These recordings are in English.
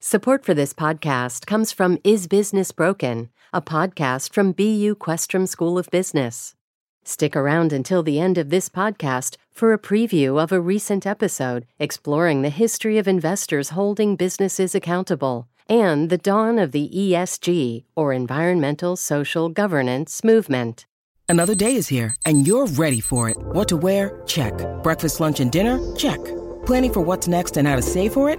Support for this podcast comes from Is Business Broken, a podcast from BU Questrom School of Business. Stick around until the end of this podcast for a preview of a recent episode exploring the history of investors holding businesses accountable and the dawn of the ESG, or Environmental Social Governance, movement. Another day is here, and you're ready for it. What to wear? Check. Breakfast, lunch, and dinner? Check. Planning for what's next and how to save for it?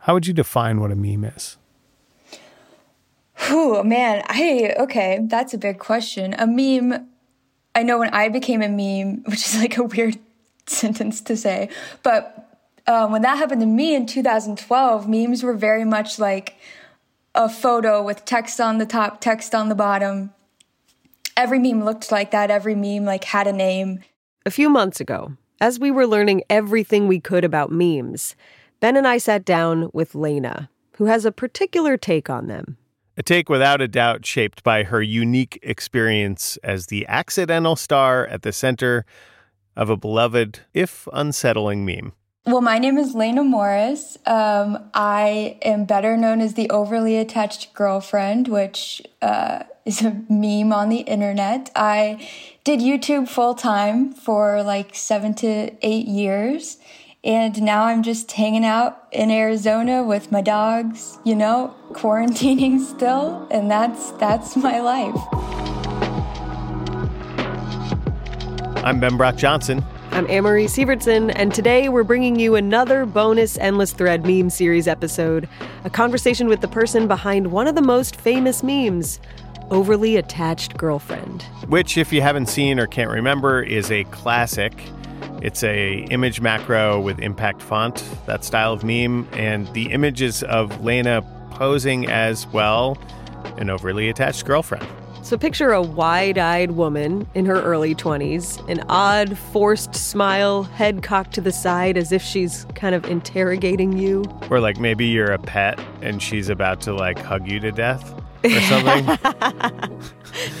How would you define what a meme is? Oh man, I okay, that's a big question. A meme I know when I became a meme, which is like a weird sentence to say, but um, when that happened to me in 2012, memes were very much like a photo with text on the top, text on the bottom. Every meme looked like that. Every meme like had a name. A few months ago, as we were learning everything we could about memes, Ben and I sat down with Laina, who has a particular take on them. A take without a doubt shaped by her unique experience as the accidental star at the center of a beloved, if unsettling, meme. Well, my name is Laina Morris. Um, I am better known as the overly attached girlfriend, which uh, is a meme on the internet. I did YouTube full time for like seven to eight years. And now I'm just hanging out in Arizona with my dogs, you know, quarantining still, and that's that's my life. I'm Ben Brock Johnson. I'm Amory Sievertson, and today we're bringing you another bonus Endless Thread meme series episode, a conversation with the person behind one of the most famous memes, Overly Attached Girlfriend. Which, if you haven't seen or can't remember, is a classic it's a image macro with impact font, that style of meme, and the images of Laina posing as well an overly attached girlfriend. So picture a wide-eyed woman in her early 20s, an odd forced smile, head cocked to the side as if she's kind of interrogating you. Or like maybe you're a pet and she's about to like hug you to death or something.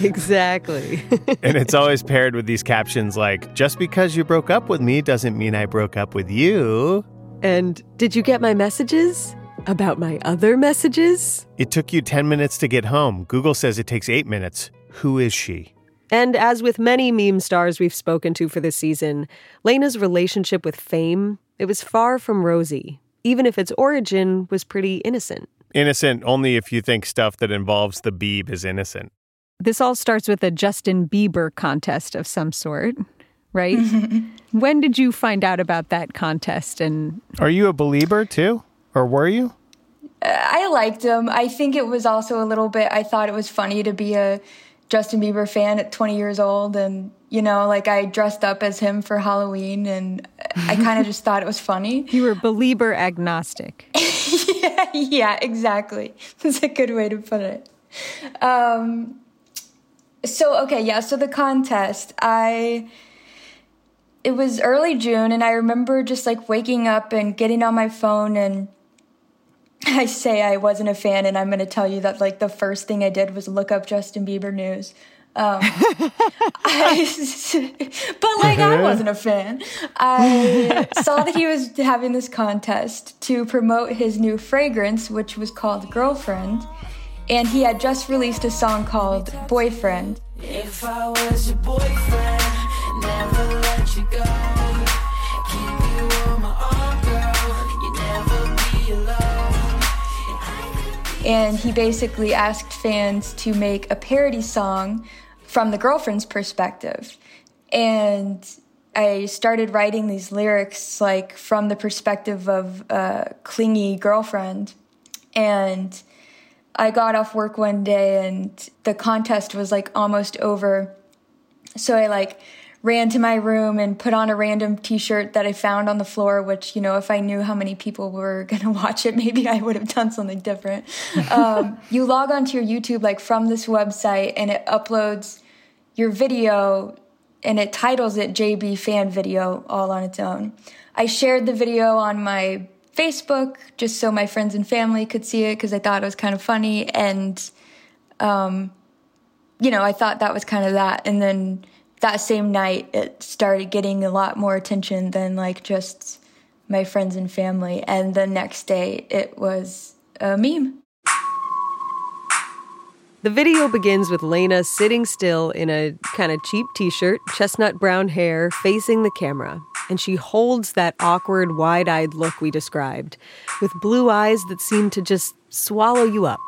exactly. and it's always paired with these captions like, just because you broke up with me doesn't mean I broke up with you. And did you get my messages? About my other messages? It took you 10 minutes to get home. Google says it takes eight minutes. Who is she? And as with many meme stars we've spoken to for this season, Laina's relationship with fame, it was far from rosy, even if its origin was pretty innocent. Innocent only if you think stuff that involves the Beeb is innocent. This all starts with a Justin Bieber contest of some sort, right? when did you find out about that contest and Are you a Belieber too? Or were you? Uh, I liked him. I think it was also a little bit I thought it was funny to be a Justin Bieber fan at 20 years old and you know, like I dressed up as him for Halloween and I kind of just thought it was funny. You were Belieber agnostic. yeah, yeah, exactly. That's a good way to put it. Um, so, okay, yeah, so the contest, I. It was early June, and I remember just like waking up and getting on my phone and I say I wasn't a fan, and I'm going to tell you that like the first thing I did was look up Justin Bieber news. Um, I, but like I wasn't a fan. I saw that he was having this contest to promote his new fragrance, which was called Girlfriend, and he had just released a song called Boyfriend. If I was your boyfriend, never let you go. And he basically asked fans to make a parody song from the girlfriend's perspective. And I started writing these lyrics like from the perspective of a clingy girlfriend. And I got off work one day and the contest was like almost over. So I like ran to my room and put on a random t-shirt that I found on the floor, which, you know, if I knew how many people were going to watch it, maybe I would have done something different. um, you log onto your YouTube like from this website and it uploads your video and it titles it JB fan video all on its own. I shared the video on my Facebook just so my friends and family could see it because I thought it was kind of funny. And, um, you know, I thought that was kind of that. And then that same night, it started getting a lot more attention than like just my friends and family. And the next day, it was a meme. The video begins with Laina sitting still in a kind of cheap t shirt, chestnut brown hair, facing the camera. And she holds that awkward, wide eyed look we described, with blue eyes that seem to just swallow you up.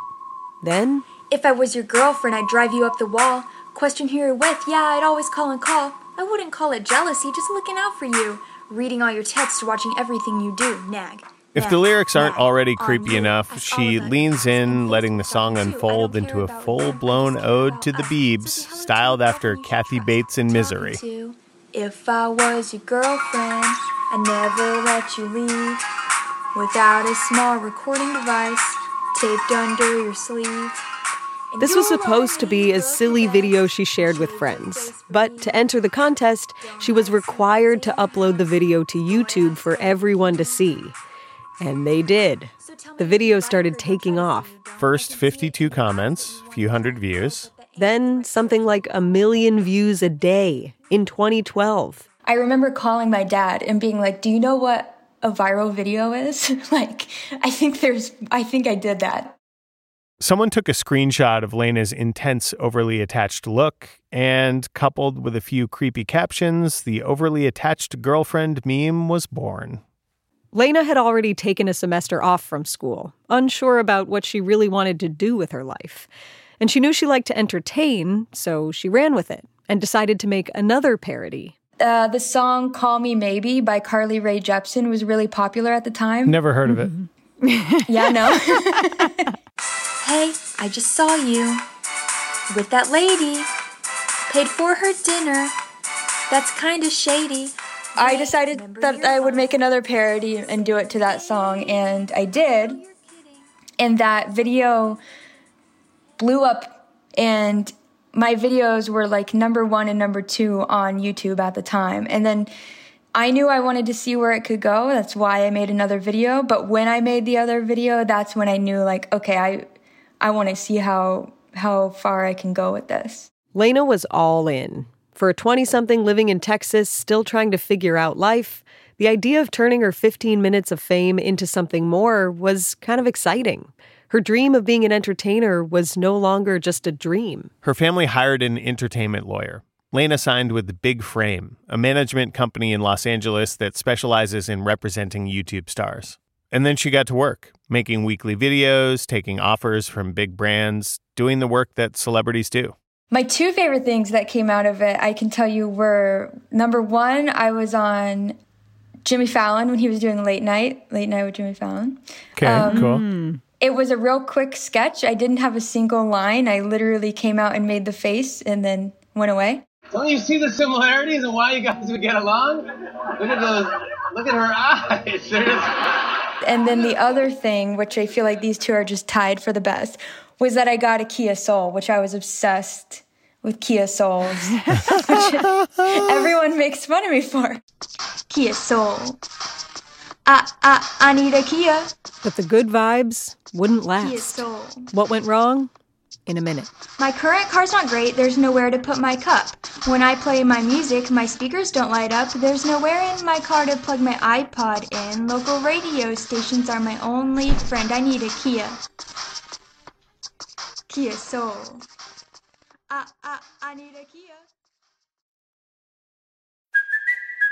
Then. If I was your girlfriend, I'd drive you up the wall. Question here with, yeah, I'd always call and call. I wouldn't call it jealousy, just looking out for you. Reading all your texts, watching everything you do, nag. If the lyrics aren't already oh, creepy enough, she leans in, letting the song unfold into a full blown ode to the Beebs, styled after Kathy Bates in Misery. If I was your girlfriend, I'd never let you leave without a small recording device taped under your sleeve. This was supposed to be a silly video she shared with friends. But to enter the contest, she was required to upload the video to YouTube for everyone to see. And they did. The video started taking off. First 52 comments, few hundred views. Then something like a million views a day in 2012. I remember calling my dad and being like, "Do you know what a viral video is?" like, I think there's I think I did that. Someone took a screenshot of Laina's intense, overly attached look, and coupled with a few creepy captions, the overly attached girlfriend meme was born. Laina had already taken a semester off from school, unsure about what she really wanted to do with her life. And she knew she liked to entertain, so she ran with it and decided to make another parody. Uh, the song Call Me Maybe by Carly Rae Jepsen was really popular at the time. Never heard of it. yeah, no. hey, I just saw you with that lady. Paid for her dinner. That's kind of shady. I decided that I would make another parody and do it to that song, and I did. And that video blew up, and my videos were like number one and number two on YouTube at the time. And then I knew I wanted to see where it could go. That's why I made another video. But when I made the other video, that's when I knew like, okay, I I want to see how how far I can go with this. Laina was all in. For a 20 something living in Texas, still trying to figure out life, the idea of turning her 15 minutes of fame into something more was kind of exciting. Her dream of being an entertainer was no longer just a dream. Her family hired an entertainment lawyer. Laina signed with Big Frame, a management company in Los Angeles that specializes in representing YouTube stars. And then she got to work, making weekly videos, taking offers from big brands, doing the work that celebrities do. My two favorite things that came out of it, I can tell you, were number one, I was on Jimmy Fallon when he was doing late night, late night with Jimmy Fallon. Okay, um, cool. It was a real quick sketch. I didn't have a single line. I literally came out and made the face and then went away. Don't you see the similarities and why you guys would get along? Look at those. Look at her eyes. Just... And then the ah. other thing, which I feel like these two are just tied for the best, was that I got a Kia Soul, which I was obsessed with Kia Souls, which everyone makes fun of me for. Kia Soul. I, I, I need a Kia. But the good vibes wouldn't last. Kia Soul. What went wrong? In a minute. My current car's not great. There's nowhere to put my cup. When I play my music, my speakers don't light up. There's nowhere in my car to plug my iPod in. Local radio stations are my only friend. I need a Kia. Kia Soul. I, I, I need a Kia.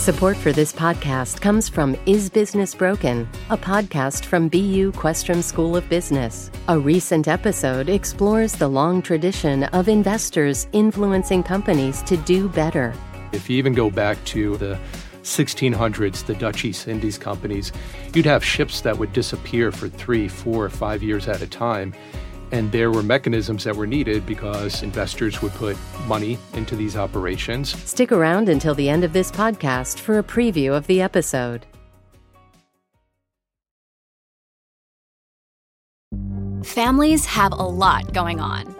Support for this podcast comes from Is Business Broken, a podcast from BU Questrom School of Business. A recent episode explores the long tradition of investors influencing companies to do better. If you even go back to the 1600s, the Dutch East Indies companies, you'd have ships that would disappear for three, four, five years at a time. And there were mechanisms that were needed because investors would put money into these operations. Stick around until the end of this podcast for a preview of the episode. Families have a lot going on.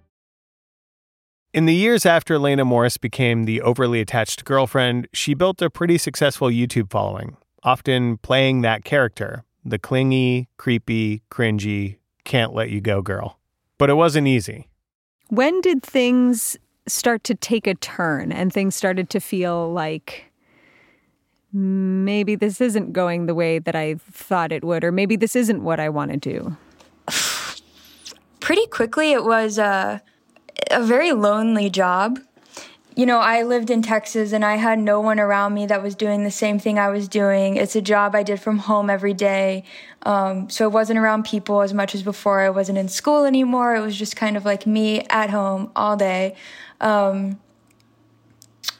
In the years after Laina Morris became the overly attached girlfriend, she built a pretty successful YouTube following, often playing that character, the clingy, creepy, cringy, can't let you go girl. But it wasn't easy. When did things start to take a turn and things started to feel like maybe this isn't going the way that I thought it would, or maybe this isn't what I want to do? Pretty quickly, it was uh, a very lonely job. You know, I lived in Texas and I had no one around me that was doing the same thing I was doing. It's a job I did from home every day. Um, so I wasn't around people as much as before. I wasn't in school anymore. It was just kind of like me at home all day. Um,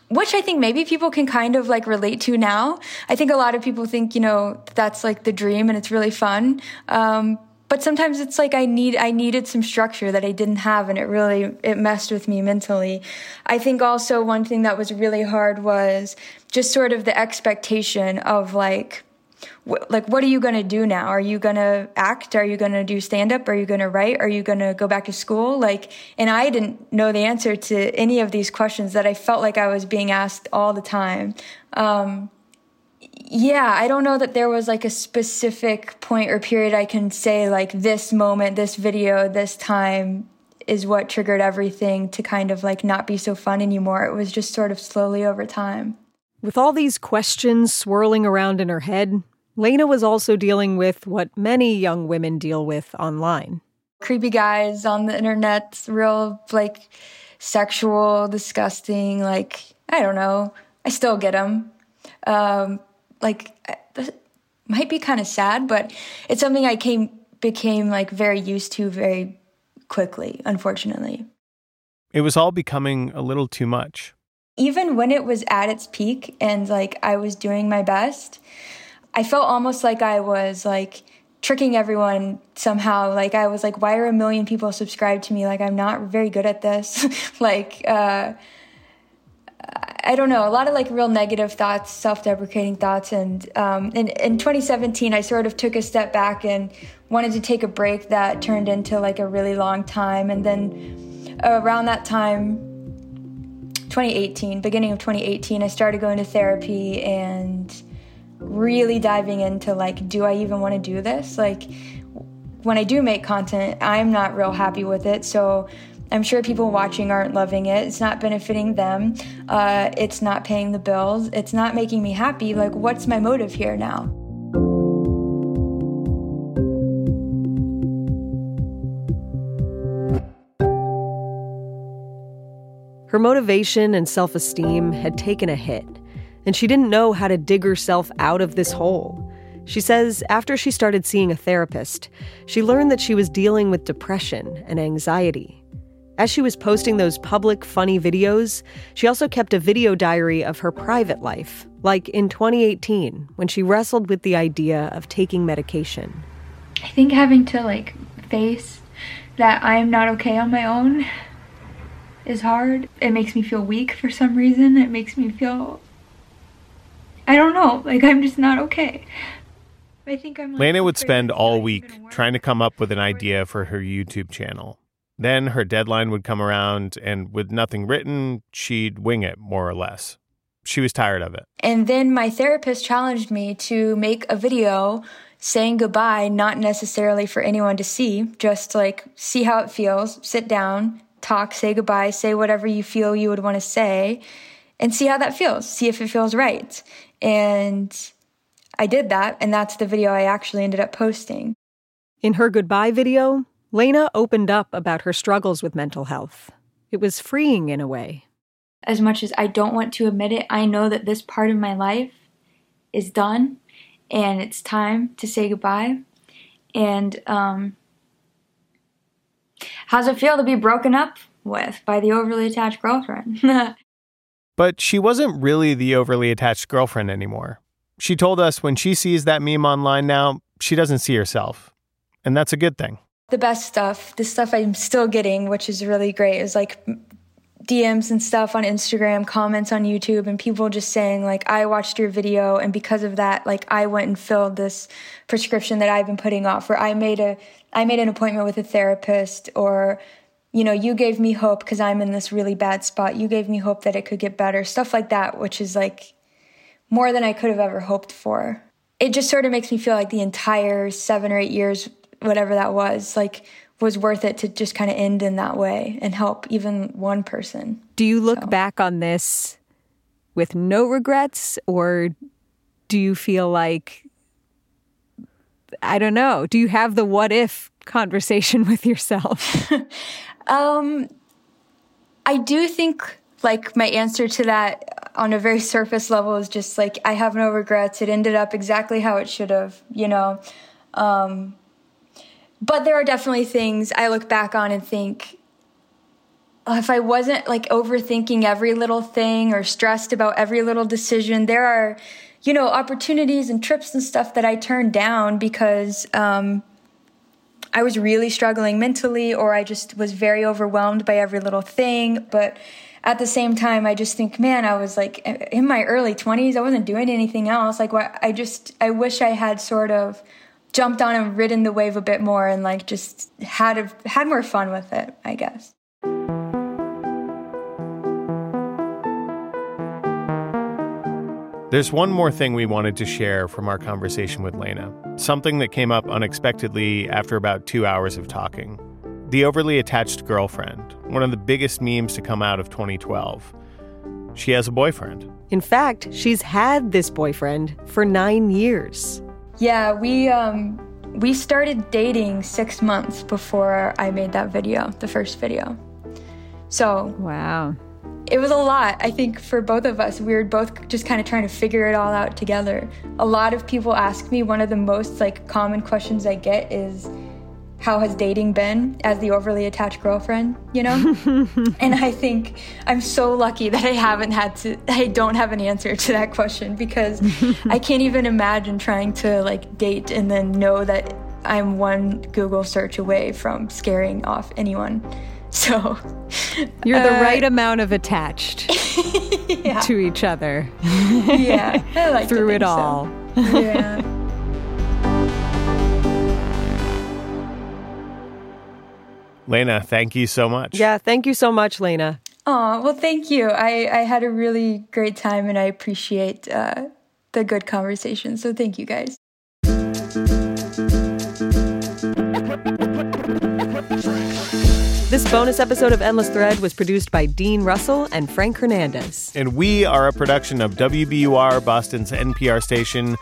which I think maybe people can kind of like relate to now. I think a lot of people think, you know, that's like the dream and it's really fun. Um, but sometimes it's like I need I needed some structure that I didn't have and it really it messed with me mentally. I think also one thing that was really hard was just sort of the expectation of like wh- like what are you going to do now? Are you going to act? Are you going to do stand up? Are you going to write? Are you going to go back to school? Like and I didn't know the answer to any of these questions that I felt like I was being asked all the time. Um, yeah, I don't know that there was like a specific point or period I can say like this moment, this video, this time is what triggered everything to kind of like not be so fun anymore. It was just sort of slowly over time. With all these questions swirling around in her head, Laina was also dealing with what many young women deal with online. Creepy guys on the internet, real like sexual, disgusting, like, I don't know. I still get them. Um, like might be kind of sad, but it's something I came became like very used to very quickly, unfortunately. It was all becoming a little too much. Even when it was at its peak and like I was doing my best, I felt almost like I was like tricking everyone somehow. Like I was like, why are a million people subscribed to me? Like I'm not very good at this. like uh I don't know, a lot of like real negative thoughts, self-deprecating thoughts, and um, in, in 2017, I sort of took a step back and wanted to take a break that turned into like a really long time, and then around that time, 2018, beginning of 2018, I started going to therapy and really diving into like, do I even want to do this? Like, when I do make content, I'm not real happy with it, so I'm sure people watching aren't loving it. It's not benefiting them. Uh, it's not paying the bills. It's not making me happy. Like, what's my motive here now? Her motivation and self esteem had taken a hit, and she didn't know how to dig herself out of this hole. She says after she started seeing a therapist, she learned that she was dealing with depression and anxiety As she was posting those public, funny videos, she also kept a video diary of her private life, like in 2018 when she wrestled with the idea of taking medication. I think having to like face that I'm not okay on my own is hard. It makes me feel weak for some reason. It makes me feel I don't know, like I'm just not okay. I think I'm like, Laina would spend all week trying to come up with an idea for her YouTube channel. Then her deadline would come around, and with nothing written, she'd wing it more or less. She was tired of it. And then my therapist challenged me to make a video saying goodbye, not necessarily for anyone to see, just like see how it feels, sit down, talk, say goodbye, say whatever you feel you would want to say, and see how that feels, see if it feels right. And I did that, and that's the video I actually ended up posting. In her goodbye video, Laina opened up about her struggles with mental health. It was freeing in a way. As much as I don't want to admit it, I know that this part of my life is done and it's time to say goodbye. And um, how's it feel to be broken up with by the overly attached girlfriend? but she wasn't really the overly attached girlfriend anymore. She told us when she sees that meme online now, she doesn't see herself. And that's a good thing the best stuff, the stuff I'm still getting, which is really great, is like DMs and stuff on Instagram, comments on YouTube, and people just saying, like, I watched your video, and because of that, like, I went and filled this prescription that I've been putting off, or I made a, I made an appointment with a therapist, or, you know, you gave me hope because I'm in this really bad spot. You gave me hope that it could get better, stuff like that, which is like more than I could have ever hoped for. It just sort of makes me feel like the entire seven or eight years whatever that was, like was worth it to just kind of end in that way and help even one person. Do you look so. back on this with no regrets or do you feel like I don't know, do you have the what if conversation with yourself? um I do think like my answer to that on a very surface level is just like I have no regrets. It ended up exactly how it should have, you know. Um but there are definitely things I look back on and think, oh, if I wasn't like overthinking every little thing or stressed about every little decision, there are, you know, opportunities and trips and stuff that I turned down because um, I was really struggling mentally or I just was very overwhelmed by every little thing. But at the same time, I just think, man, I was like in my early 20s, I wasn't doing anything else. Like, what I just, I wish I had sort of jumped on and ridden the wave a bit more and like just had a, had more fun with it, I guess. There's one more thing we wanted to share from our conversation with Laina, something that came up unexpectedly after about two hours of talking. The overly attached girlfriend, one of the biggest memes to come out of 2012. She has a boyfriend. In fact, she's had this boyfriend for nine years. Yeah, we um we started dating six months before I made that video, the first video. So wow, it was a lot. I think for both of us, we were both just kind of trying to figure it all out together. A lot of people ask me. One of the most like common questions I get is how has dating been as the overly attached girlfriend, you know? and I think I'm so lucky that I haven't had to, I don't have an answer to that question because I can't even imagine trying to like date and then know that I'm one Google search away from scaring off anyone. So you're the uh, right amount of attached yeah. to each other. yeah, like through it all. So. Yeah. Laina, thank you so much. Yeah, thank you so much, Laina. Oh, well, thank you. I, I had a really great time and I appreciate uh, the good conversation. So thank you guys. Bonus episode of Endless Thread was produced by Dean Russell and Frank Hernandez. And we are a production of WBUR, Boston's NPR station.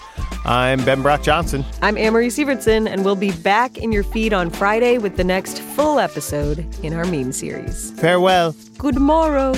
I'm Ben Brock Johnson. I'm Amory Sievertson, and we'll be back in your feed on Friday with the next full episode in our meme series. Farewell. Good morrow.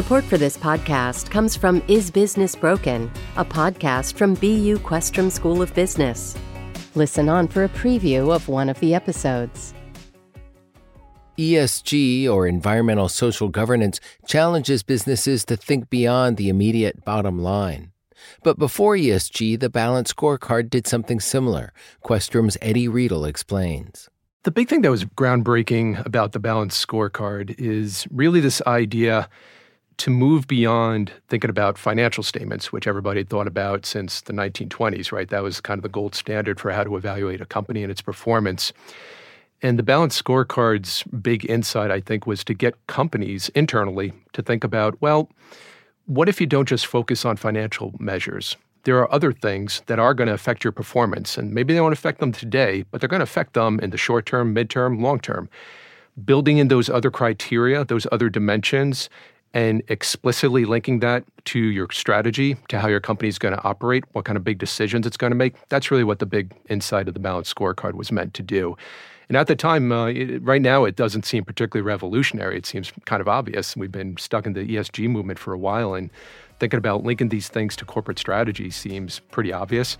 Support for this podcast comes from Is Business Broken, a podcast from BU Questrom School of Business. Listen on for a preview of one of the episodes. ESG, or environmental social governance, challenges businesses to think beyond the immediate bottom line. But before ESG, the Balance Scorecard did something similar. Questrom's Eddie Riedl explains. The big thing that was groundbreaking about the Balance Scorecard is really this idea to move beyond thinking about financial statements, which everybody had thought about since the 1920s, right? That was kind of the gold standard for how to evaluate a company and its performance. And the balanced scorecard's big insight, I think, was to get companies internally to think about well, what if you don't just focus on financial measures? There are other things that are going to affect your performance, and maybe they won't affect them today, but they're going to affect them in the short term, midterm, long term. Building in those other criteria, those other dimensions, and explicitly linking that to your strategy, to how your company is going to operate, what kind of big decisions it's going to make. That's really what the big insight of the balanced scorecard was meant to do. And at the time, uh, it, right now, it doesn't seem particularly revolutionary. It seems kind of obvious. We've been stuck in the ESG movement for a while, and thinking about linking these things to corporate strategy seems pretty obvious.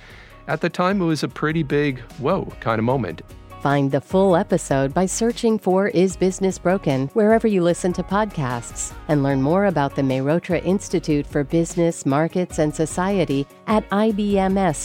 At the time, it was a pretty big, whoa kind of moment. Find the full episode by searching for Is Business Broken wherever you listen to podcasts and learn more about the Mehrotra Institute for Business, Markets, and Society at ibms.bu.edu.